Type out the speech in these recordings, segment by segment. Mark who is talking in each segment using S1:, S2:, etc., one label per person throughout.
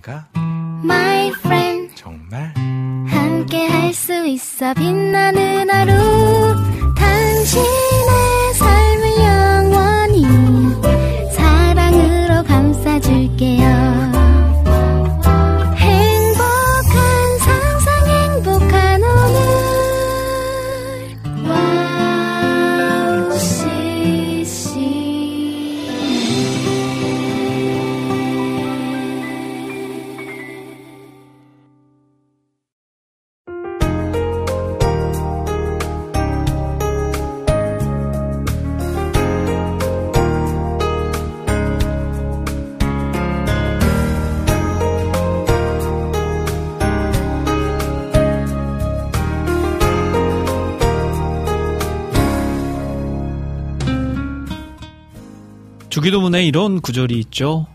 S1: 내가
S2: My friend
S1: 정말
S2: 함께 할 수 있어. 빛나는 하루. 당신의 삶을 영원히 사랑으로 감싸줄게요
S3: 주기도문에 이런 구절이 있죠.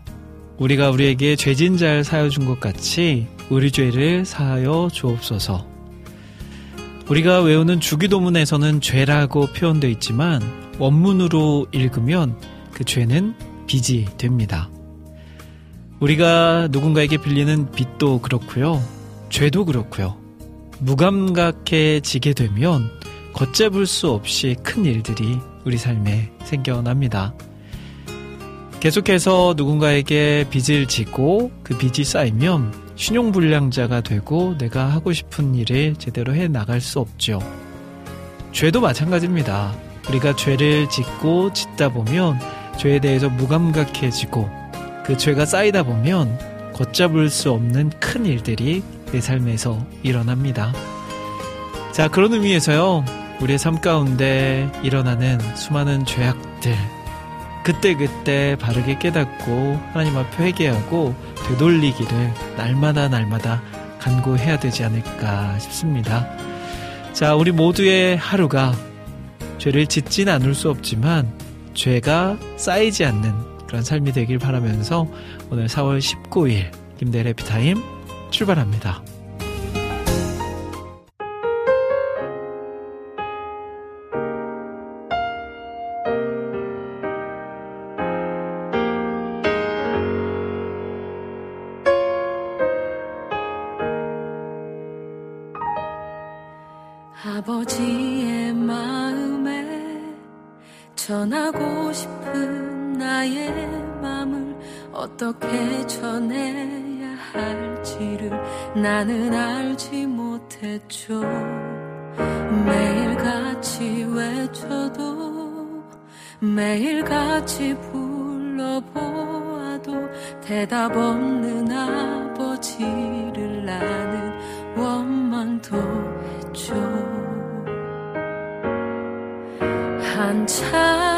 S3: 우리가 우리에게 죄진 자를 사여 준 것 같이 우리 죄를 사하여 주옵소서. 우리가 외우는 주기도문에서는 죄라고 표현되어 있지만 원문으로 읽으면 그 죄는 빚이 됩니다. 우리가 누군가에게 빌리는 빚도 그렇고요. 죄도 그렇고요. 무감각해지게 되면 걷잡을 수 없이 큰 일들이 우리 삶에 생겨납니다. 계속해서 누군가에게 빚을 지고 그 빚이 쌓이면 신용불량자가 되고 내가 하고 싶은 일을 제대로 해 나갈 수 없죠. 죄도 마찬가지입니다. 우리가 죄를 짓고 짓다 보면 죄에 대해서 무감각해지고 그 죄가 쌓이다 보면 걷잡을 수 없는 큰 일들이 내 삶에서 일어납니다. 자, 그런 의미에서요, 우리의 삶 가운데 일어나는 수많은 죄악들, 그때그때 바르게 깨닫고 하나님 앞에 회개하고 되돌리기를 날마다 날마다 간구해야 되지 않을까 싶습니다. 자, 우리 모두의 하루가 죄를 짓진 않을 수 없지만 죄가 쌓이지 않는 그런 삶이 되길 바라면서 오늘 4월 19일 김대래 피타임 출발합니다.
S4: 대답 없는 아버지를 나는 원망도 했죠.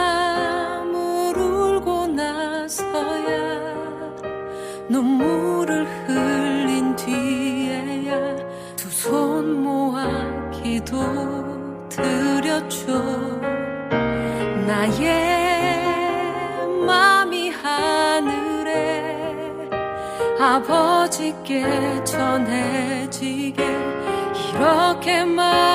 S4: 한참을 울고 나서야 눈물을 흘린 뒤에야 두 손 모아 기도 드렸죠. 나의 아버지께 전해지게 이렇게 말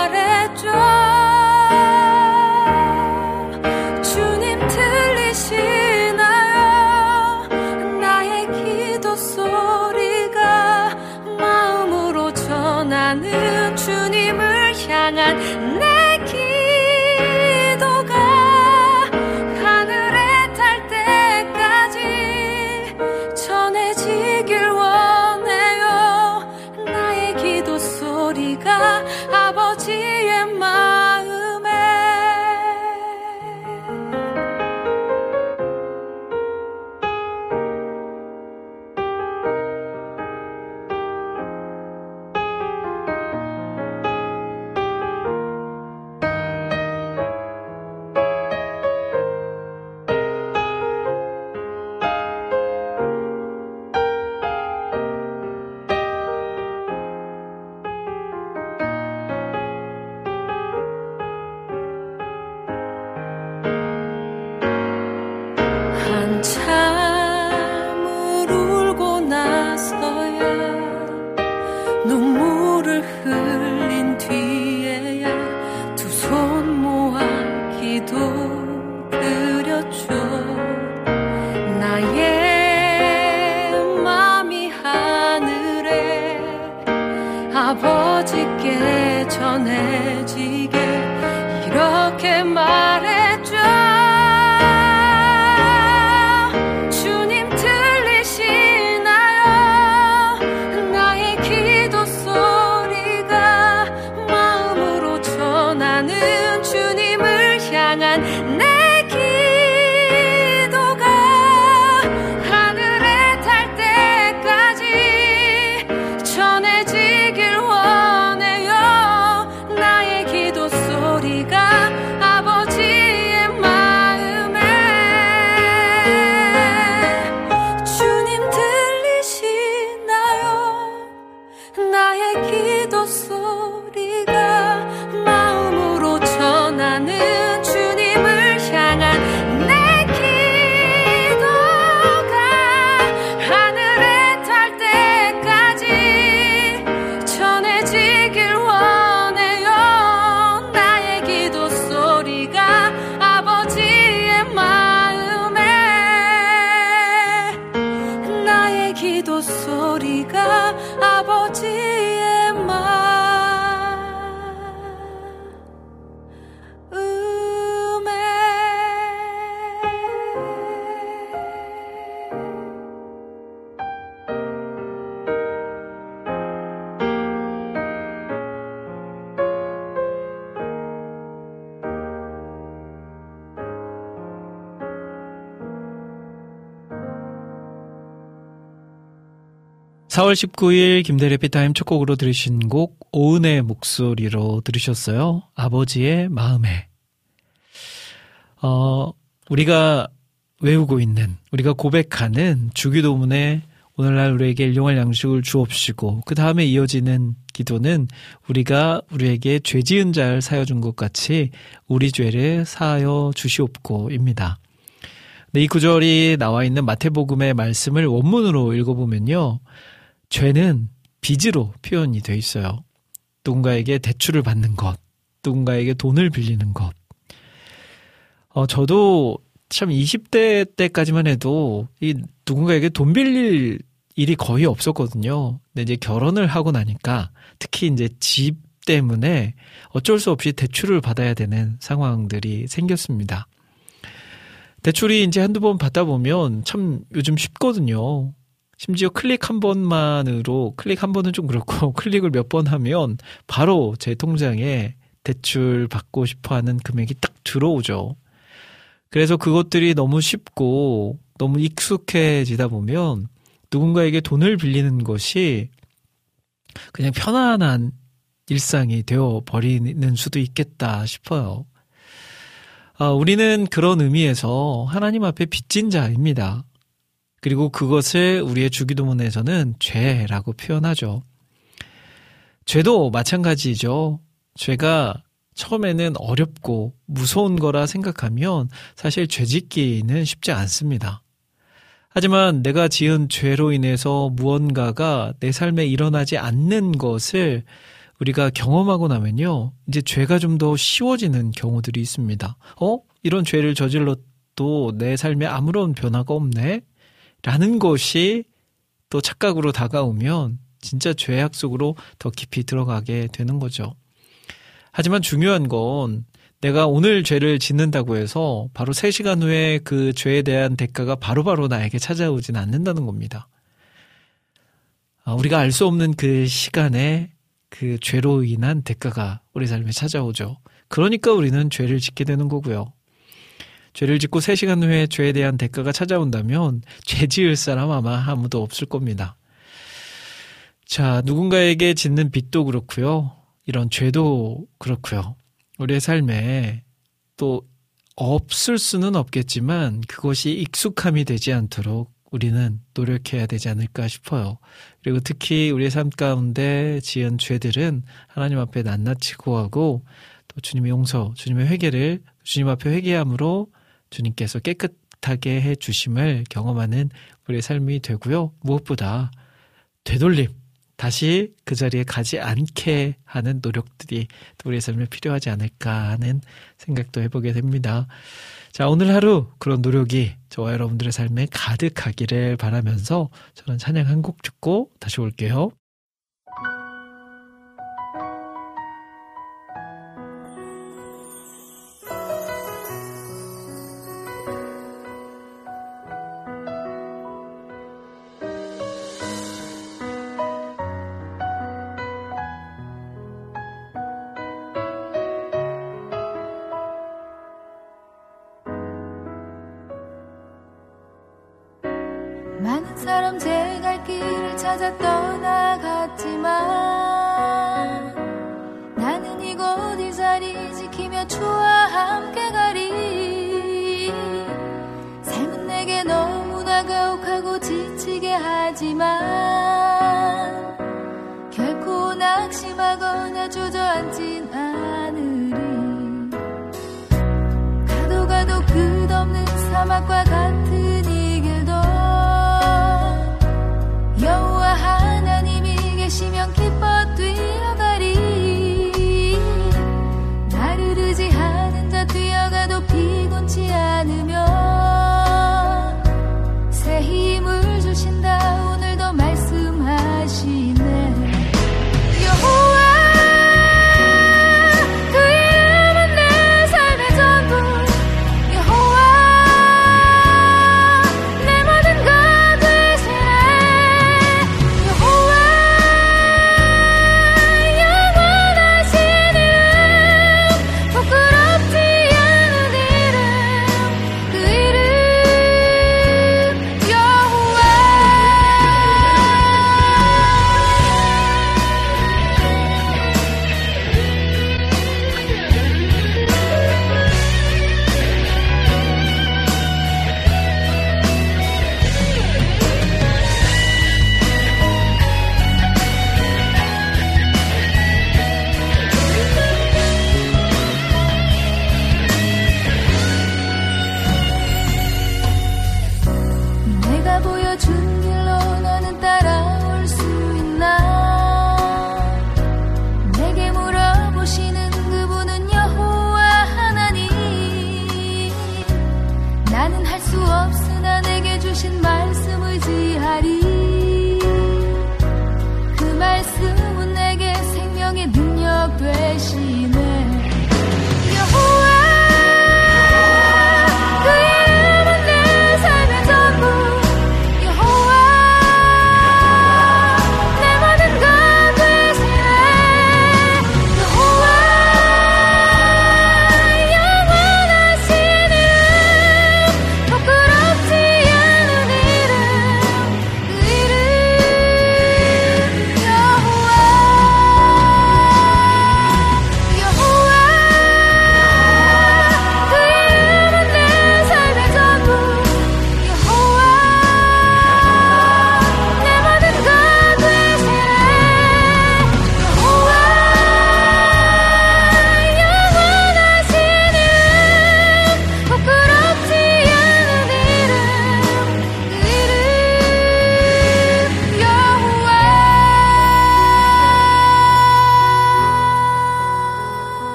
S3: (4월 19일) 김대래 피타임 첫 곡으로 들으신 곡 오은의 목소리로 들으셨어요 아버지의 마음에 어 우리가 외우고 있는 우리가 고백하는 주기도문에 오늘날 우리에게 일용할 양식을 주옵시고 그 다음에 이어지는 기도는 우리가 우리에게 죄 지은 자를 사여 준 것 같이 우리 죄를 사여 주시옵고입니다. 이 구절이 나와 있는 마태복음의 말씀을 원문으로 읽어보면요. 죄는 빚으로 표현이 돼 있어요. 누군가에게 대출을 받는 것, 누군가에게 돈을 빌리는 것. 어, 저도 참 20대 때까지만 해도 이 누군가에게 돈 빌릴 일이 거의 없었거든요. 근데 이제 결혼을 하고 나니까 특히 이제 집 때문에 어쩔 수 없이 대출을 받아야 되는 상황들이 생겼습니다. 대출이 이제 한두 번 받다 보면 참 요즘 쉽거든요. 심지어 클릭 한 번만으로 클릭 한 번은 좀 그렇고 클릭을 몇 번 하면 바로 제 통장에 대출 받고 싶어 하는 금액이 딱 들어오죠. 그래서 그것들이 너무 쉽고 너무 익숙해지다 보면 누군가에게 돈을 빌리는 것이 그냥 편안한 일상이 되어 버리는 수도 있겠다 싶어요. 아, 우리는 그런 의미에서 하나님 앞에 빚진 자입니다. 그리고 그것을 우리의 주기도문에서는 죄라고 표현하죠. 죄도 마찬가지죠. 죄가 처음에는 어렵고 무서운 거라 생각하면 사실 죄 짓기는 쉽지 않습니다. 하지만 내가 지은 죄로 인해서 무언가가 내 삶에 일어나지 않는 것을 우리가 경험하고 나면요. 이제 죄가 좀 더 쉬워지는 경우들이 있습니다. 어? 이런 죄를 저질러도 내 삶에 아무런 변화가 없네? 라는 것이 또 착각으로 다가오면 진짜 죄악 속으로 더 깊이 들어가게 되는 거죠. 하지만 중요한 건 내가 오늘 죄를 짓는다고 해서 바로 3시간 후에 그 죄에 대한 대가가 바로바로 바로 나에게 찾아오진 않는다는 겁니다. 아, 우리가 알 수 없는 그 시간에 그 죄로 인한 대가가 우리 삶에 찾아오죠. 그러니까 우리는 죄를 짓게 되는 거고요. 죄를 짓고 3시간 후에 죄에 대한 대가가 찾아온다면 죄 지을 사람 아마 아무도 없을 겁니다. 자, 누군가에게 짓는 빚도 그렇고요. 이런 죄도 그렇고요. 우리의 삶에 또 없을 수는 없겠지만 그것이 익숙함이 되지 않도록 우리는 노력해야 되지 않을까 싶어요. 그리고 특히 우리의 삶 가운데 지은 죄들은 하나님 앞에 낱낱이 구하고 또 주님의 용서, 주님의 회개를 주님 앞에 회개함으로 주님께서 깨끗하게 해 주심을 경험하는 우리의 삶이 되고요. 무엇보다 되돌림, 다시 그 자리에 가지 않게 하는 노력들이 우리의 삶에 필요하지 않을까 하는 생각도 해보게 됩니다. 자, 오늘 하루 그런 노력이 저와 여러분들의 삶에 가득하기를 바라면서 저는 찬양 한 곡 듣고 다시 올게요.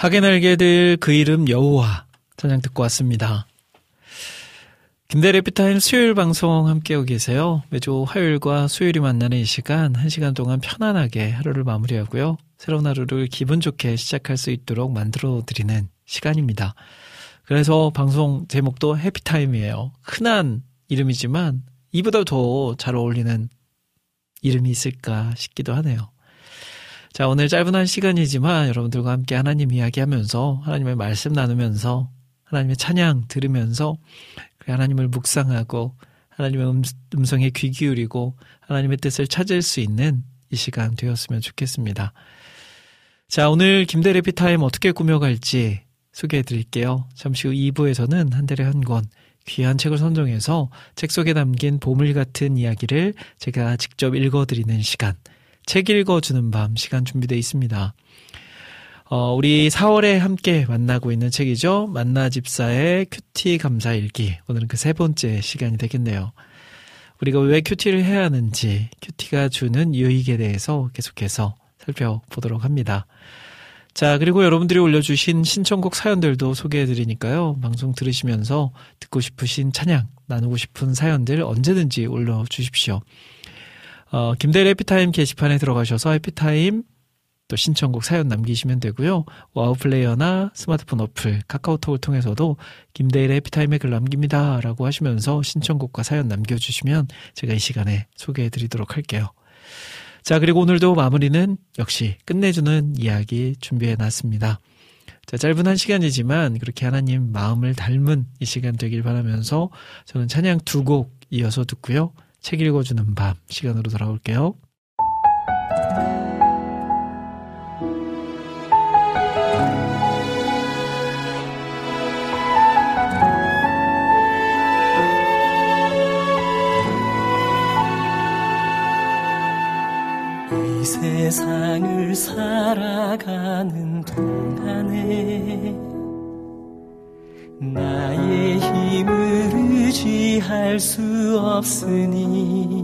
S3: 하게 날게 될 그 이름 여호와 찬양 듣고 왔습니다. 김대 래 피타임 수요일 방송 함께하고 계세요. 매주 화요일과 수요일이 만나는 이 시간, 한 시간 동안 편안하게 하루를 마무리하고요. 새로운 하루를 기분 좋게 시작할 수 있도록 만들어 드리는 시간입니다. 그래서 방송 제목도 해피타임이에요. 흔한 이름이지만 이보다 더 잘 어울리는 이름이 있을까 싶기도 하네요. 자, 오늘 짧은 한 시간이지만 여러분들과 함께 하나님 이야기하면서 하나님의 말씀 나누면서 하나님의 찬양 들으면서 그 하나님을 묵상하고 하나님의 음, 음성에 귀 기울이고 하나님의 뜻을 찾을 수 있는 이 시간 되었으면 좋겠습니다. 자, 오늘 김대래 피타임 어떻게 꾸며갈지 소개해 드릴게요. 잠시 후 2부에서는 한 달에 한 권 귀한 책을 선정해서 책 속에 담긴 보물 같은 이야기를 제가 직접 읽어 드리는 시간. 책 읽어주는 밤 시간 준비되어 있습니다. 어, 우리 4월에 함께 만나고 있는 책이죠. 만나 집사의 큐티 감사 일기. 오늘은 그 세 번째 시간이 되겠네요. 우리가 왜 큐티를 해야 하는지, 큐티가 주는 유익에 대해서 계속해서 살펴보도록 합니다. 자, 그리고 여러분들이 올려주신 신청곡 사연들도 소개해드리니까요. 방송 들으시면서 듣고 싶으신 찬양, 나누고 싶은 사연들 언제든지 올려주십시오. 어, 김대일의 해피타임 게시판에 들어가셔서 해피타임 또 신청곡 사연 남기시면 되고요. 와우 플레이어나 스마트폰 어플, 카카오톡을 통해서도 김대일의 해피타임에 글 남깁니다. 라고 하시면서 신청곡과 사연 남겨주시면 제가 이 시간에 소개해 드리도록 할게요. 자, 그리고 오늘도 마무리는 역시 끝내주는 이야기 준비해 놨습니다. 자, 짧은 한 시간이지만 그렇게 하나님 마음을 닮은 이 시간 되길 바라면서 저는 찬양 두 곡 이어서 듣고요. 책 읽어주는 밤 시간으로 돌아올게요.
S1: 세상을 살아가는 동안에 나의 힘을 의지할 수 없으니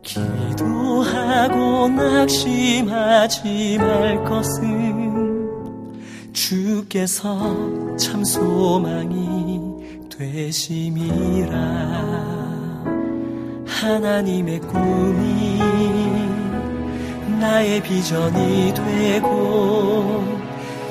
S1: 기도하고 낙심하지 말 것은 주께서 참 소망이 되심이라. 하나님의 꿈이 나의 비전이 되고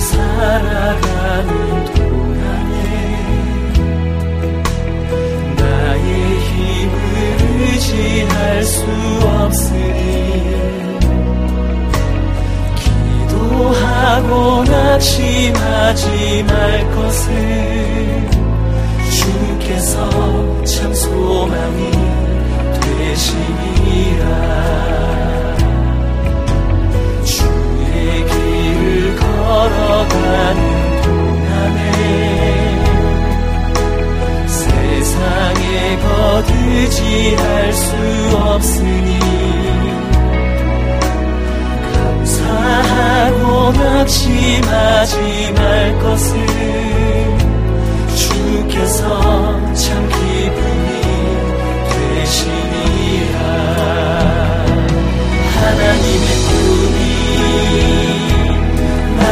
S1: 살아가는 동안에 나의 힘을 의지할 수 없으니 기도하고 낙심하지 말 것을 주께서 참 소망이 되시니라 걸어가는 동안에 세상에 거두지 할 수 없으니 감사하고 낙심하지 말 것을 주께서 참 기쁨이 되시니라. 하나님의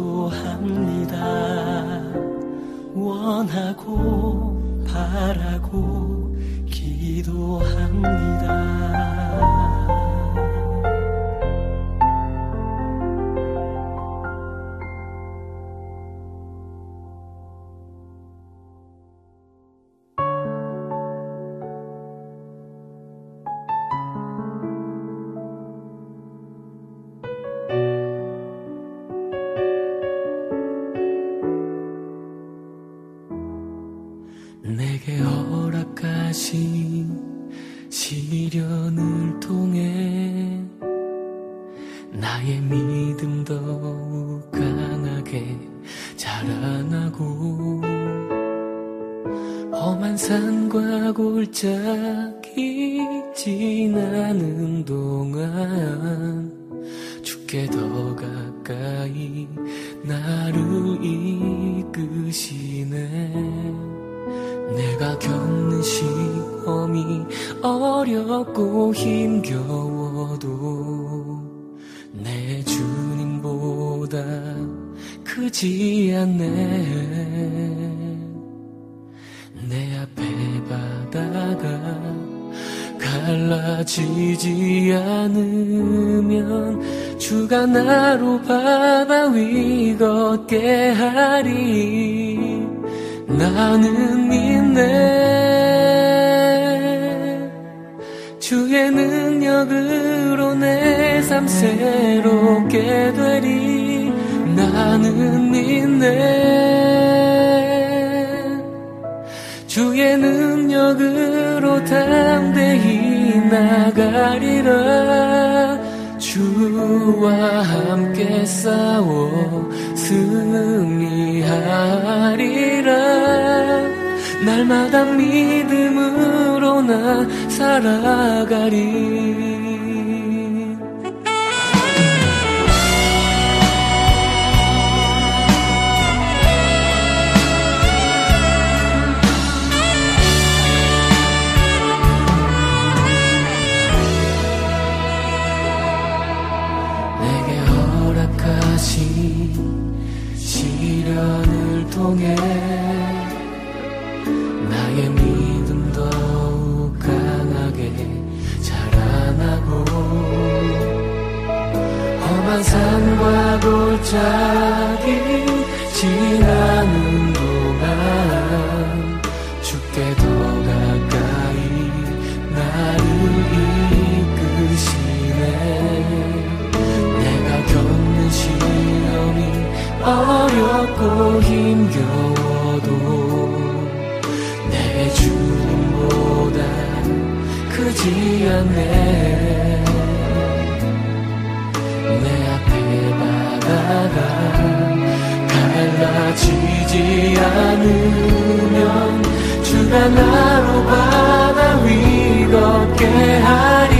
S1: 기도합니다.
S5: 원하고 바라고 기도합니다. 나가리라. 주와 함께 싸워 승리하리라. 날마다 믿음으로 나 살아가리. 통해. 나의 믿음 더욱 강하게 자라나고 험한 산과 골짜기 지나는 보이지 않네. 내 앞에 바다가 갈라지지 않으면 주가 나로 바다 위 걷게 하리.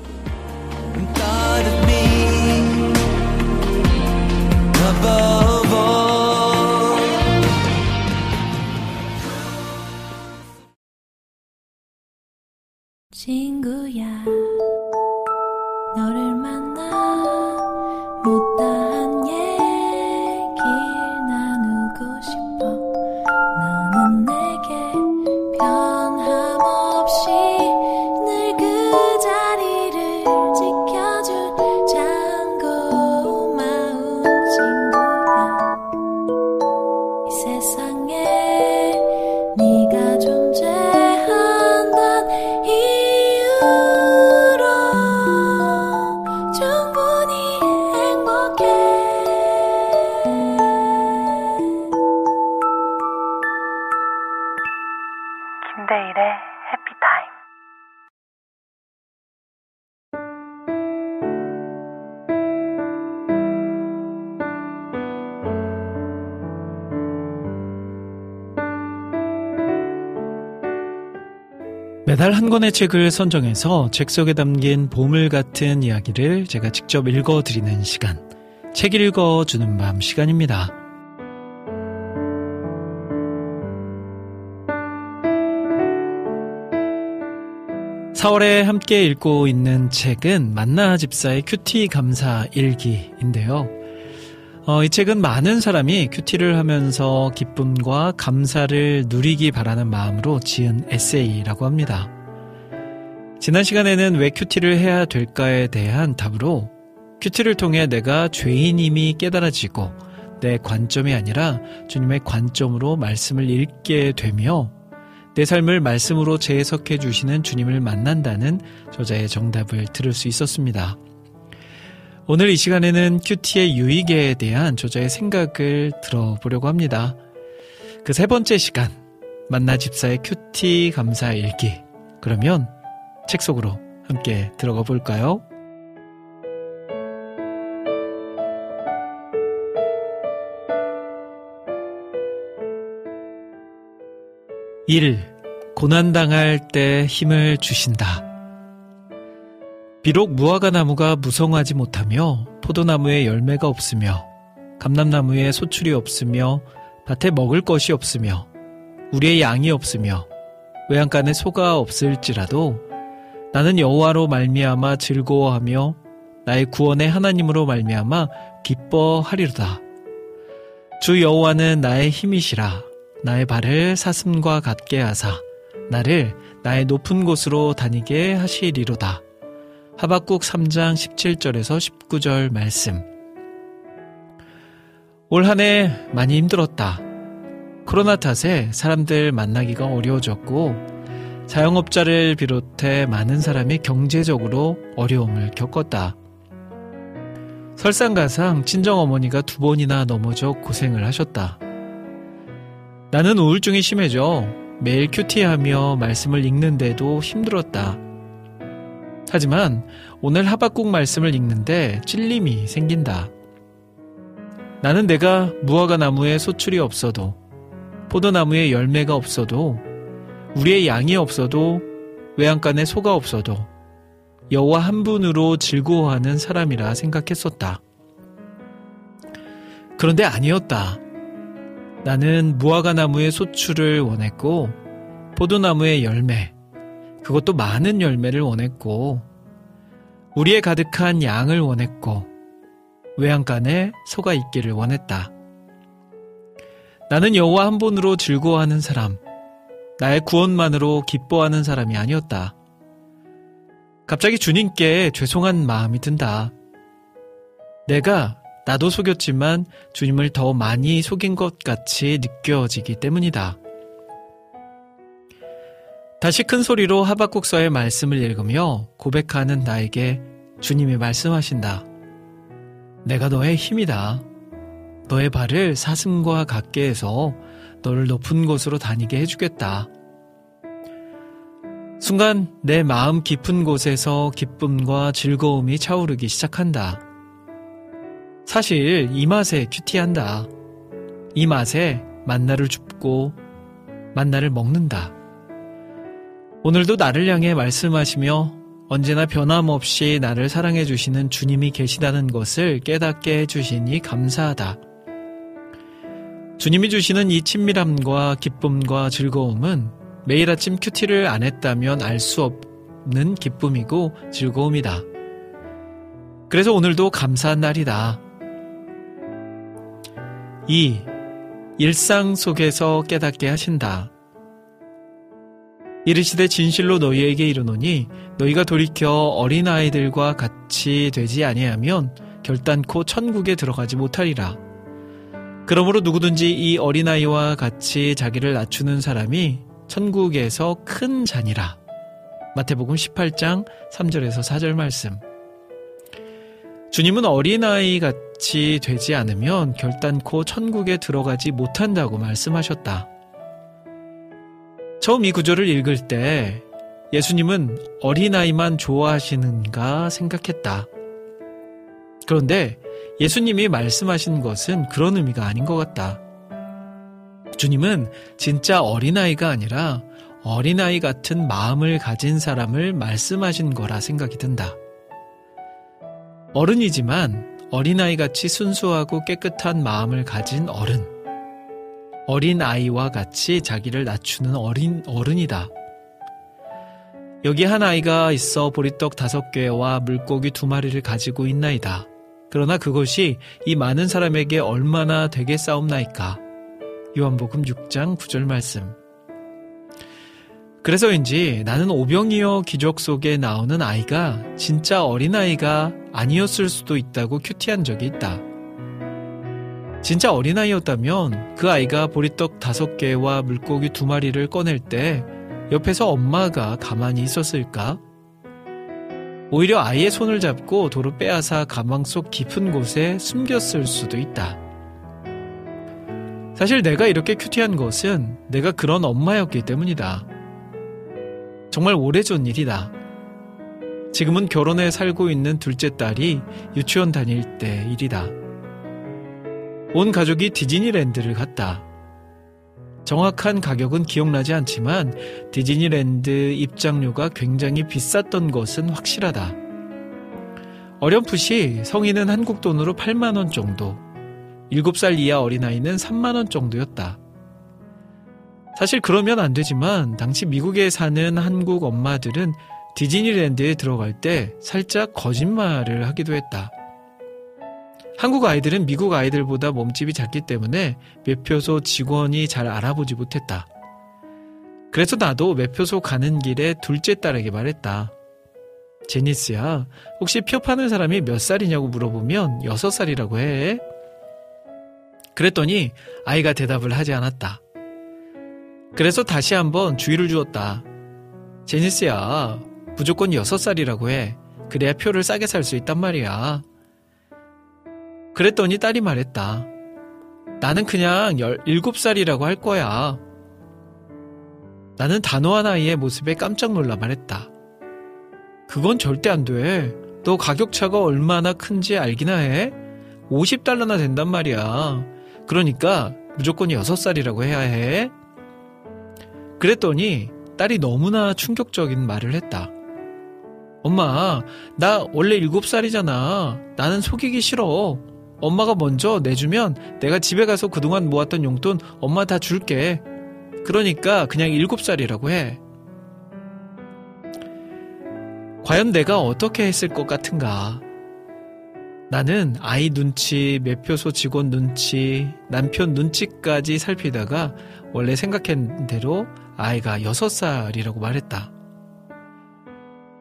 S4: 친구야
S3: 권의 책을 선정해서 책 속에 담긴 보물 같은 이야기를 제가 직접 읽어드리는 시간. 책 읽어주는 밤 시간입니다. 사월에 함께 읽고 있는 책은 만나 집사의 QT 감사 일기인데요. 어, 이 책은 많은 사람이 QT를 하면서 기쁨과 감사를 누리기 바라는 마음으로 지은 에세이라고 합니다. 지난 시간에는 왜 큐티를 해야 될까에 대한 답으로 큐티를 통해 내가 죄인임이 깨달아지고 내 관점이 아니라 주님의 관점으로 말씀을 읽게 되며 내 삶을 말씀으로 재해석해 주시는 주님을 만난다는 저자의 정답을 들을 수 있었습니다. 오늘 이 시간에는 큐티의 유익에 대한 저자의 생각을 들어보려고 합니다. 그 세 번째 시간, 만나 집사의 큐티 감사 일기. 그러면 책 속으로 함께 들어가 볼까요? 1. 고난당할 때 힘을 주신다. 비록 무화과 나무가 무성하지 못하며 포도나무에 열매가 없으며 감람나무에 소출이 없으며 밭에 먹을 것이 없으며 우리의 양이 없으며 외양간에 소가 없을지라도 나는 여호와로 말미암아 즐거워하며 나의 구원의 하나님으로 말미암아 기뻐하리로다. 주 여호와는 나의 힘이시라 나의 발을 사슴과 같게 하사 나를 나의 높은 곳으로 다니게 하시리로다. 하박국 3장 17절에서 19절 말씀. 올 한 해 많이 힘들었다. 코로나 탓에 사람들 만나기가 어려워졌고 자영업자를 비롯해 많은 사람이 경제적으로 어려움을 겪었다. 설상가상 친정어머니가 두 번이나 넘어져 고생을 하셨다. 나는 우울증이 심해져 매일 큐티하며 말씀을 읽는데도 힘들었다. 하지만 오늘 하박국 말씀을 읽는데 찔림이 생긴다. 나는 내가 무화과 나무에 소출이 없어도 포도나무에 열매가 없어도 우리의 양이 없어도 외양간에 소가 없어도 여호와 한 분으로 즐거워하는 사람이라 생각했었다. 그런데 아니었다. 나는 무화과 나무의 소출을 원했고 포도나무의 열매, 그것도 많은 열매를 원했고 우리의 가득한 양을 원했고 외양간에 소가 있기를 원했다. 나는 여호와 한 분으로 즐거워하는 사람, 나의 구원만으로 기뻐하는 사람이 아니었다. 갑자기 주님께 죄송한 마음이 든다. 내가 나도 속였지만 주님을 더 많이 속인 것 같이 느껴지기 때문이다. 다시 큰 소리로 하박국서의 말씀을 읽으며 고백하는 나에게 주님이 말씀하신다. 내가 너의 힘이다. 너의 발을 사슴과 같게 해서 너를 높은 곳으로 다니게 해주겠다. 순간 내 마음 깊은 곳에서 기쁨과 즐거움이 차오르기 시작한다. 사실 이 맛에 큐티한다. 이 맛에 만나를 줍고 만나를 먹는다. 오늘도 나를 향해 말씀하시며 언제나 변함없이 나를 사랑해 주시는 주님이 계시다는 것을 깨닫게 해주시니 감사하다. 주님이 주시는 이 친밀함과 기쁨과 즐거움은 매일 아침 큐티를 안 했다면 알 수 없는 기쁨이고 즐거움이다. 그래서 오늘도 감사한 날이다. 2. 일상 속에서 깨닫게 하신다. 이르시되 진실로 너희에게 이르노니 너희가 돌이켜 어린아이들과 같이 되지 아니하면 결단코 천국에 들어가지 못하리라. 그러므로 누구든지 이 어린아이와 같이 자기를 낮추는 사람이 천국에서 큰 잔이라. 마태복음 18장 3절에서 4절 말씀. 주님은 어린아이 같이 되지 않으면 결단코 천국에 들어가지 못한다고 말씀하셨다. 처음 이 구절을 읽을 때 예수님은 어린아이만 좋아하시는가 생각했다. 그런데 예수님이 말씀하신 것은 그런 의미가 아닌 것 같다. 주님은 진짜 어린아이가 아니라 어린아이 같은 마음을 가진 사람을 말씀하신 거라 생각이 든다. 어른이지만 어린아이 같이 순수하고 깨끗한 마음을 가진 어른. 어린아이와 같이 자기를 낮추는 어린 어른이다. 여기 한 아이가 있어 보리떡 다섯 개와 물고기 두 마리를 가지고 있나이다. 그러나 그것이 이 많은 사람에게 얼마나 되게 싸움나이까. 요한복음 6장 9절 말씀. 그래서인지 나는 오병이어 기적 속에 나오는 아이가 진짜 어린아이가 아니었을 수도 있다고 큐티한 적이 있다. 진짜 어린아이였다면 그 아이가 보리떡 다섯 개와 물고기 두 마리를 꺼낼 때 옆에서 엄마가 가만히 있었을까? 오히려 아이의 손을 잡고 도로 빼앗아 가방 속 깊은 곳에 숨겼을 수도 있다. 사실 내가 이렇게 큐티한 것은 내가 그런 엄마였기 때문이다. 정말 오래전 일이다. 지금은 결혼해 살고 있는 둘째 딸이 유치원 다닐 때 일이다. 온 가족이 디즈니랜드를 갔다. 정확한 가격은 기억나지 않지만 디즈니랜드 입장료가 굉장히 비쌌던 것은 확실하다. 어렴풋이 성인은 한국 돈으로 8만원 정도, 7살 이하 어린아이는 3만원 정도였다. 사실 그러면 안 되지만 당시 미국에 사는 한국 엄마들은 디즈니랜드에 들어갈 때 살짝 거짓말을 하기도 했다. 한국 아이들은 미국 아이들보다 몸집이 작기 때문에 매표소 직원이 잘 알아보지 못했다. 그래서 나도 매표소 가는 길에 둘째 딸에게 말했다. 제니스야, 혹시 표 파는 사람이 몇 살이냐고 물어보면 여섯 살이라고 해. 그랬더니 아이가 대답을 하지 않았다. 그래서 다시 한번 주의를 주었다. 제니스야, 무조건 6살이라고 해. 그래야 표를 싸게 살 수 있단 말이야. 그랬더니 딸이 말했다. 나는 그냥 17살이라고 할 거야. 나는 단호한 아이의 모습에 깜짝 놀라 말했다. 그건 절대 안 돼. 너 가격차가 얼마나 큰지 알기나 해? 50달러나 된단 말이야. 그러니까 무조건 6살이라고 해야 해. 그랬더니 딸이 너무나 충격적인 말을 했다. 엄마, 나 원래 7살이잖아. 나는 속이기 싫어. 엄마가 먼저 내주면 내가 집에 가서 그동안 모았던 용돈 엄마 다 줄게. 그러니까 그냥 7살이라고 해. 과연 내가 어떻게 했을 것 같은가? 나는 아이 눈치, 매표소 직원 눈치, 남편 눈치까지 살피다가 원래 생각한 대로 아이가 6살이라고 말했다.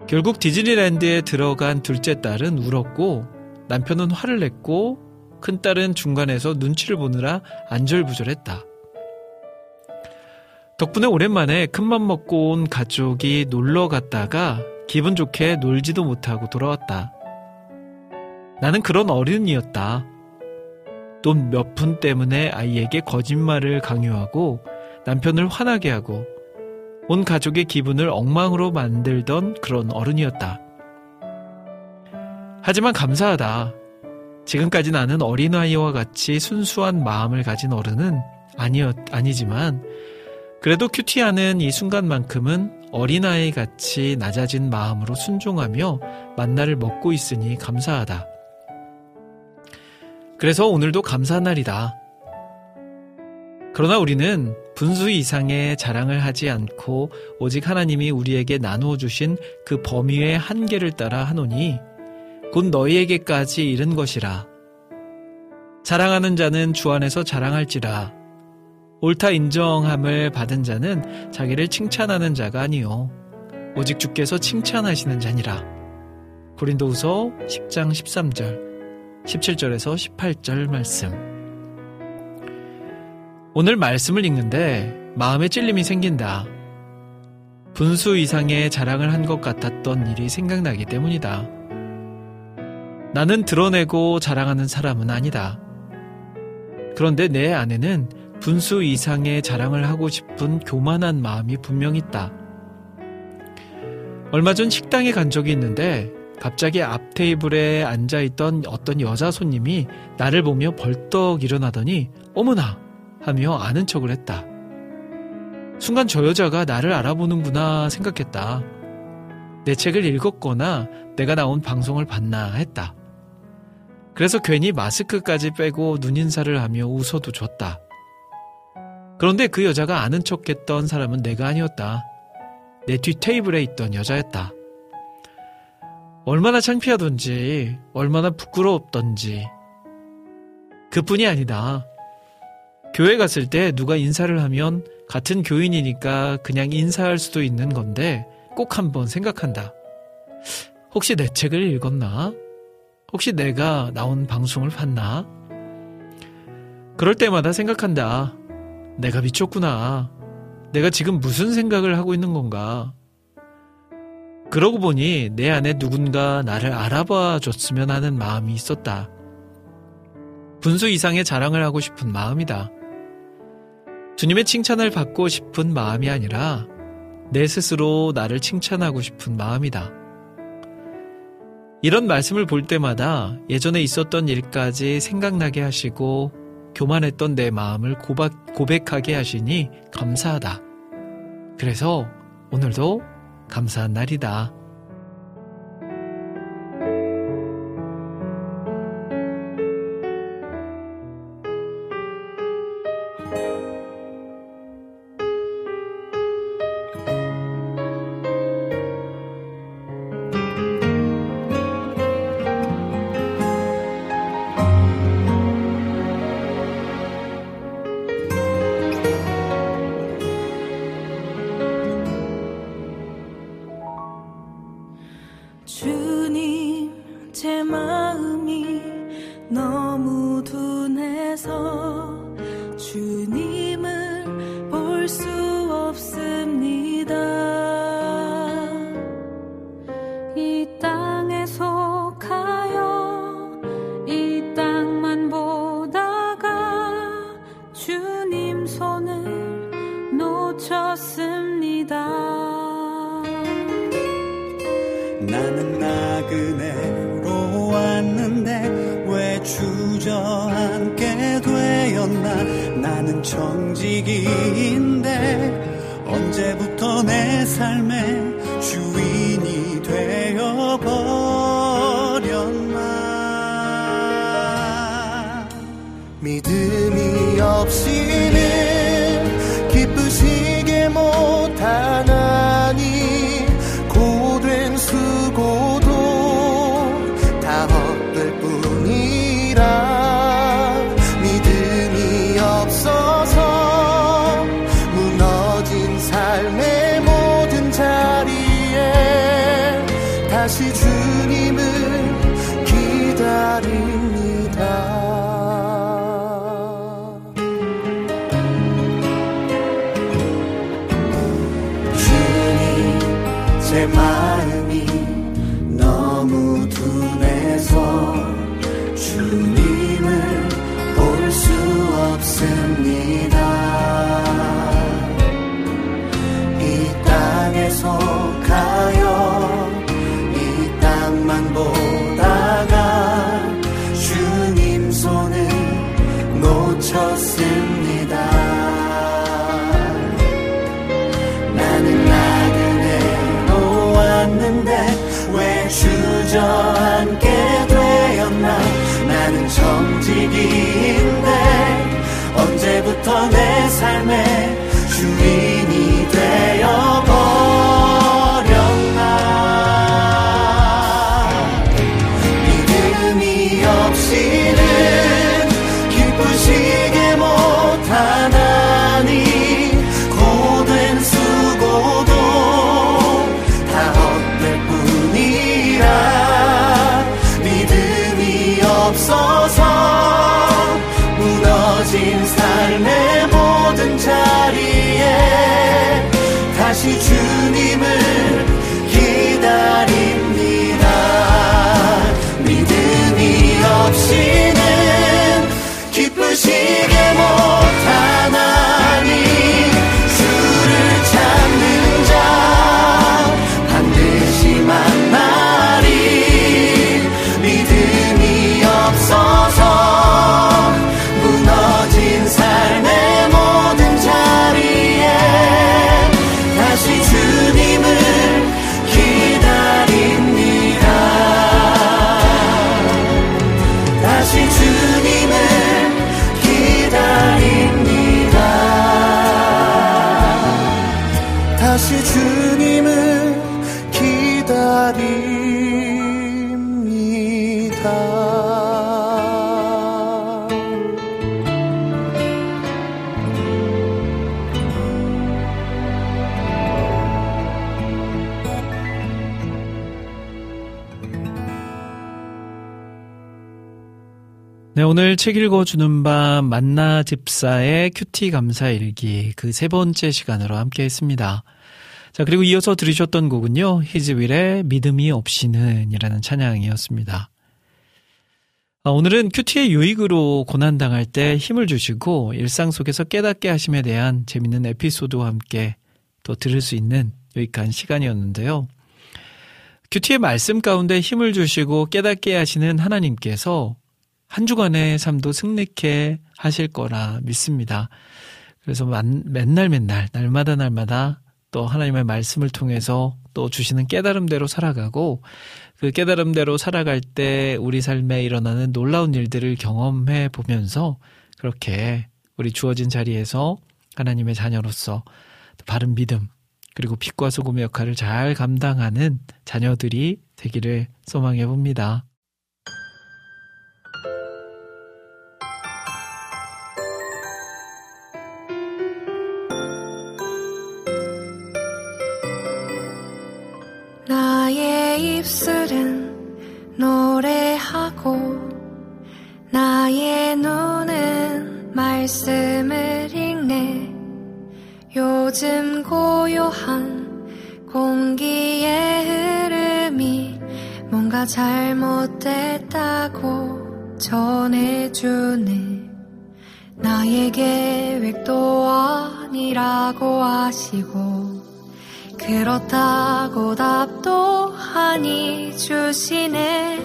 S3: 결국 디즈니랜드에 들어간 둘째 딸은 울었고 남편은 화를 냈고 큰딸은 중간에서 눈치를 보느라 안절부절했다. 덕분에 오랜만에 큰맘 먹고 온 가족이 놀러 갔다가 기분 좋게 놀지도 못하고 돌아왔다. 나는 그런 어른이었다. 돈 몇 푼 때문에 아이에게 거짓말을 강요하고 남편을 화나게 하고 온 가족의 기분을 엉망으로 만들던 그런 어른이었다. 하지만 감사하다. 지금까지 나는 어린아이와 같이 순수한 마음을 가진 어른은 아니었, 아니지만 그래도 큐티하는 이 순간만큼은 어린아이 같이 낮아진 마음으로 순종하며 만나를 먹고 있으니 감사하다. 그래서 오늘도 감사한 날이다. 그러나 우리는 분수 이상의 자랑을 하지 않고 오직 하나님이 우리에게 나누어 주신 그 범위의 한계를 따라 하노니 곧 너희에게까지 이른 것이라. 자랑하는 자는 주 안에서 자랑할지라. 옳다 인정함을 받은 자는 자기를 칭찬하는 자가 아니요 오직 주께서 칭찬하시는 자니라. 고린도후서 10장 13절 17절에서 18절 말씀. 오늘 말씀을 읽는데 마음에 찔림이 생긴다. 분수 이상의 자랑을 한 것 같았던 일이 생각나기 때문이다. 나는 드러내고 자랑하는 사람은 아니다. 그런데 내 안에는 분수 이상의 자랑을 하고 싶은 교만한 마음이 분명 있다. 얼마 전 식당에 간 적이 있는데 갑자기 앞 테이블에 앉아 있던 어떤 여자 손님이 나를 보며 벌떡 일어나더니 어머나 하며 아는 척을 했다. 순간 저 여자가 나를 알아보는구나 생각했다. 내 책을 읽었거나 내가 나온 방송을 봤나 했다. 그래서 괜히 마스크까지 빼고 눈인사를 하며 웃어도 줬다. 그런데 그 여자가 아는 척 했던 사람은 내가 아니었다. 내 뒤 테이블에 있던 여자였다. 얼마나 창피하던지, 얼마나 부끄러웠던지. 그뿐이 아니다. 교회 갔을 때 누가 인사를 하면 같은 교인이니까 그냥 인사할 수도 있는 건데 꼭 한번 생각한다. 혹시 내 책을 읽었나? 혹시 내가 나온 방송을 봤나? 그럴 때마다 생각한다. 내가 미쳤구나. 내가 지금 무슨 생각을 하고 있는 건가? 그러고 보니 내 안에 누군가 나를 알아봐 줬으면 하는 마음이 있었다. 분수 이상의 자랑을 하고 싶은 마음이다. 주님의 칭찬을 받고 싶은 마음이 아니라 내 스스로 나를 칭찬하고 싶은 마음이다. 이런 말씀을 볼 때마다 예전에 있었던 일까지 생각나게 하시고 교만했던 내 마음을 고박, 고백하게 하시니 감사하다. 그래서 오늘도 감사한 날이다.
S6: 정직인
S3: 책 읽어주는 밤 만나 집사의 큐티 감사 일기 그 세 번째 시간으로 함께 했습니다. 자, 그리고 이어서 들으셨던 곡은요, 히즈윌의 믿음이 없이는 이라는 찬양이었습니다. 아, 오늘은 큐티의 유익으로 고난당할 때 힘을 주시고 일상 속에서 깨닫게 하심에 대한 재밌는 에피소드와 함께 또 들을 수 있는 유익한 시간이었는데요. 큐티의 말씀 가운데 힘을 주시고 깨닫게 하시는 하나님께서 한 주간의 삶도 승리케 하실 거라 믿습니다. 그래서 만, 맨날 맨날 날마다 날마다 또 하나님의 말씀을 통해서 또 주시는 깨달음대로 살아가고 그 깨달음대로 살아갈 때 우리 삶에 일어나는 놀라운 일들을 경험해 보면서 그렇게 우리 주어진 자리에서 하나님의 자녀로서 바른 믿음 그리고 빛과 소금의 역할을 잘 감당하는 자녀들이 되기를 소망해 봅니다.
S7: 입술은 노래하고 나의 눈은 말씀을 읽네. 요즘 고요한 공기의 흐름이 뭔가 잘못됐다고 전해주네 나의 계획도 아니라고 하시고 그렇다고 답도 하니 주시네.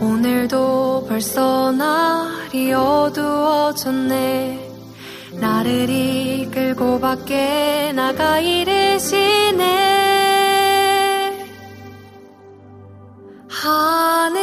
S7: 오늘도 벌써 날이 어두워졌네. 나를 이끌고 밖에 나가 이르시네. 하늘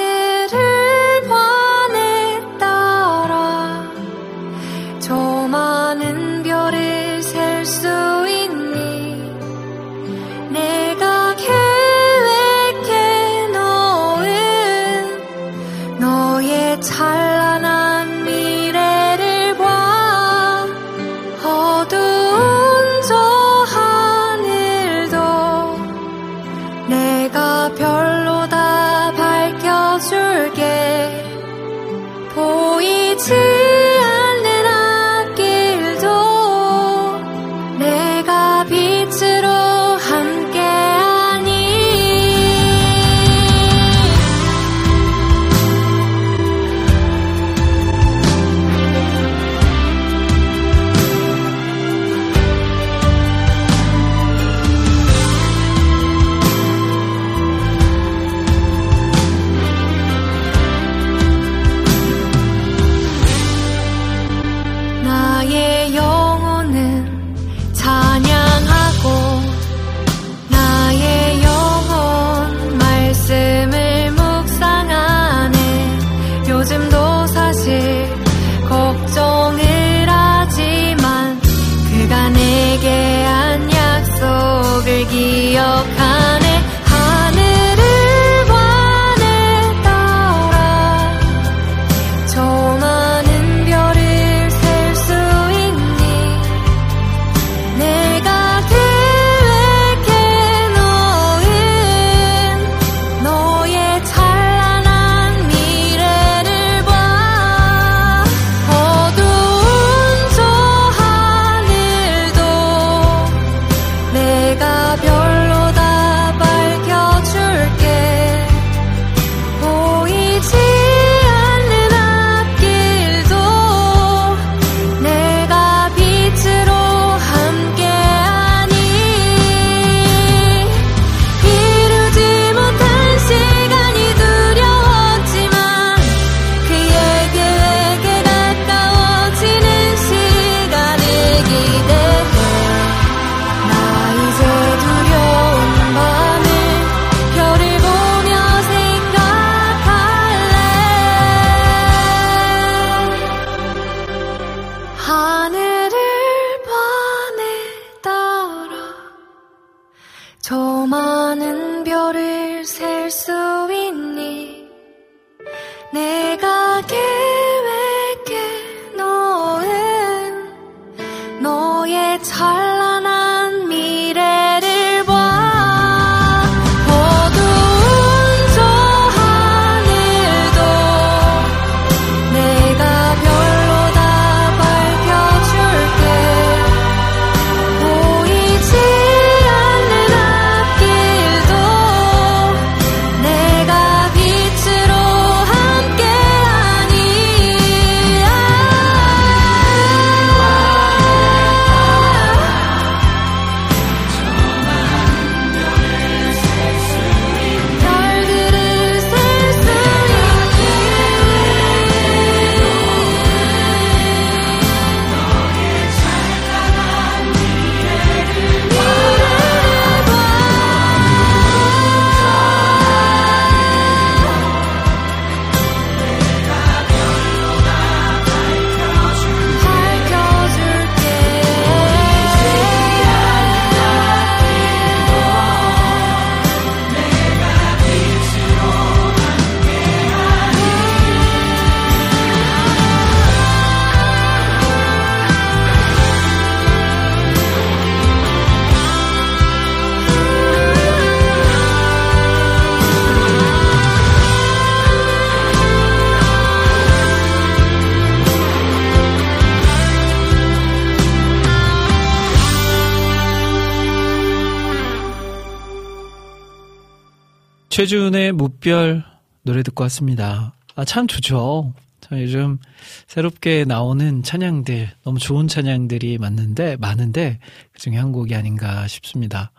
S3: 최준의 무별 노래 듣고 왔습니다. 아, 참 좋죠. 참 요즘 새롭게 나오는 찬양들, 너무 좋은 찬양들이 많은데, 많은데, 그 중에 한 곡이 아닌가 싶습니다.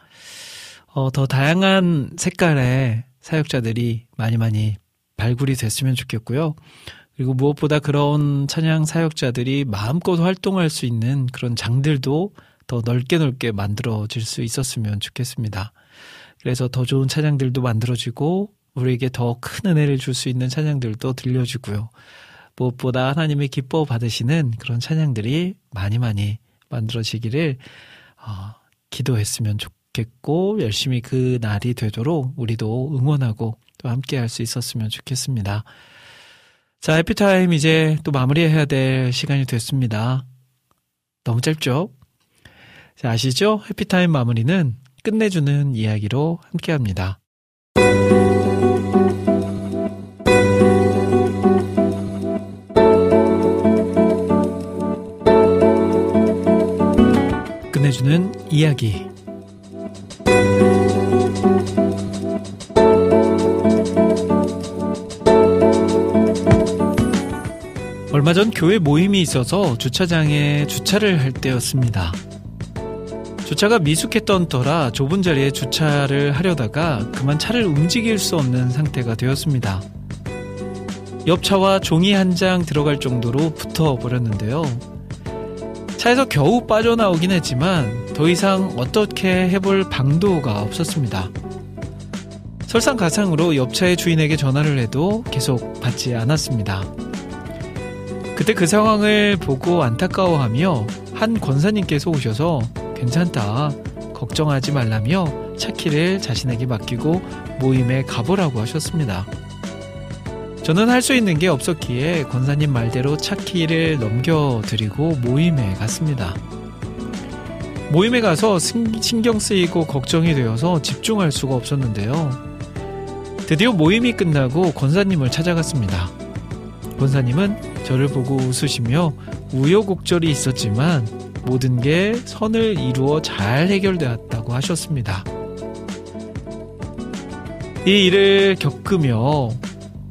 S3: 어, 더 다양한 색깔의 사역자들이 많이 많이 발굴이 됐으면 좋겠고요. 그리고 무엇보다 그런 찬양 사역자들이 마음껏 활동할 수 있는 그런 장들도 더 넓게 넓게 만들어질 수 있었으면 좋겠습니다. 그래서 더 좋은 찬양들도 만들어지고 우리에게 더 큰 은혜를 줄 수 있는 찬양들도 들려주고요. 무엇보다 하나님의 기뻐 받으시는 그런 찬양들이 많이 많이 만들어지기를 어, 기도했으면 좋겠고 열심히 그 날이 되도록 우리도 응원하고 또 함께 할 수 있었으면 좋겠습니다. 자, 해피타임 이제 또 마무리해야 될 시간이 됐습니다. 너무 짧죠? 자, 아시죠? 해피타임 마무리는 끝내주는 이야기로 함께 합니다. 끝내주는 이야기. 얼마 전 교회 모임이 있어서 주차장에 주차를 할 때였습니다. 주차가 미숙했던 터라 좁은 자리에 주차를 하려다가 그만 차를 움직일 수 없는 상태가 되었습니다. 옆 차와 종이 한 장 들어갈 정도로 붙어 버렸는데요. 차에서 겨우 빠져나오긴 했지만 더 이상 어떻게 해볼 방도가 없었습니다. 설상가상으로 옆차의 주인에게 전화를 해도 계속 받지 않았습니다. 그때 그 상황을 보고 안타까워하며 한 권사님께서 오셔서 괜찮다. 걱정하지 말라며 차키를 자신에게 맡기고 모임에 가보라고 하셨습니다. 저는 할 수 있는 게 없었기에 권사님 말대로 차키를 넘겨드리고 모임에 갔습니다. 모임에 가서 신경 쓰이고 걱정이 되어서 집중할 수가 없었는데요. 드디어 모임이 끝나고 권사님을 찾아갔습니다. 권사님은 저를 보고 웃으시며 우여곡절이 있었지만 모든 게 선을 이루어 잘 해결되었다고 하셨습니다. 이 일을 겪으며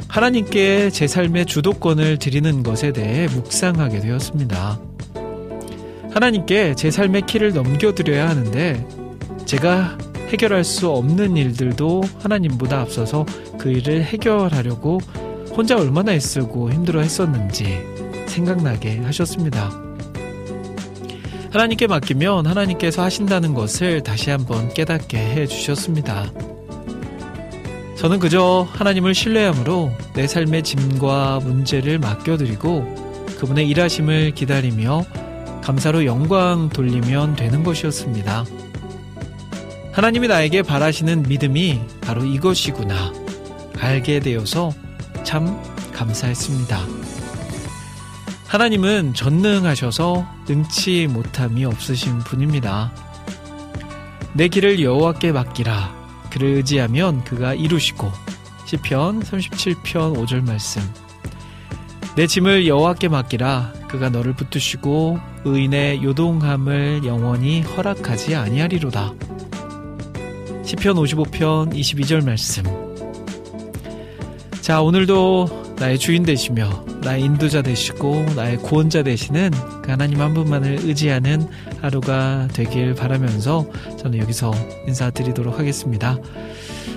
S3: 하나님께 제 삶의 주도권을 드리는 것에 대해 묵상하게 되었습니다. 하나님께 제 삶의 키를 넘겨드려야 하는데 제가 해결할 수 없는 일들도 하나님보다 앞서서 그 일을 해결하려고 혼자 얼마나 애쓰고 힘들어 했었는지 생각나게 하셨습니다. 하나님께 맡기면 하나님께서 하신다는 것을 다시 한번 깨닫게 해 주셨습니다. 저는 그저 하나님을 신뢰함으로 내 삶의 짐과 문제를 맡겨드리고 그분의 일하심을 기다리며 감사로 영광 돌리면 되는 것이었습니다. 하나님이 나에게 바라시는 믿음이 바로 이것이구나 알게 되어서 참 감사했습니다. 하나님은 전능하셔서 능치 못함이 없으신 분입니다. 내 길을 여호와께 맡기라. 그를 의지하면 그가 이루시고 시편 37편 5절 말씀. 내 짐을 여호와께 맡기라. 그가 너를 붙드시고 의인의 요동함을 영원히 허락하지 아니하리로다. 시편 55편 22절 말씀. 자, 오늘도 나의 주인 되시며 나의 인도자 되시고 나의 구원자 되시는 그 하나님 한 분만을 의지하는 하루가 되길 바라면서 저는 여기서 인사드리도록 하겠습니다.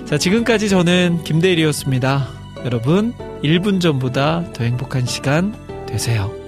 S3: 자, 지금까지 저는 김대일이었습니다. 여러분, 1분 전보다 더 행복한 시간 되세요.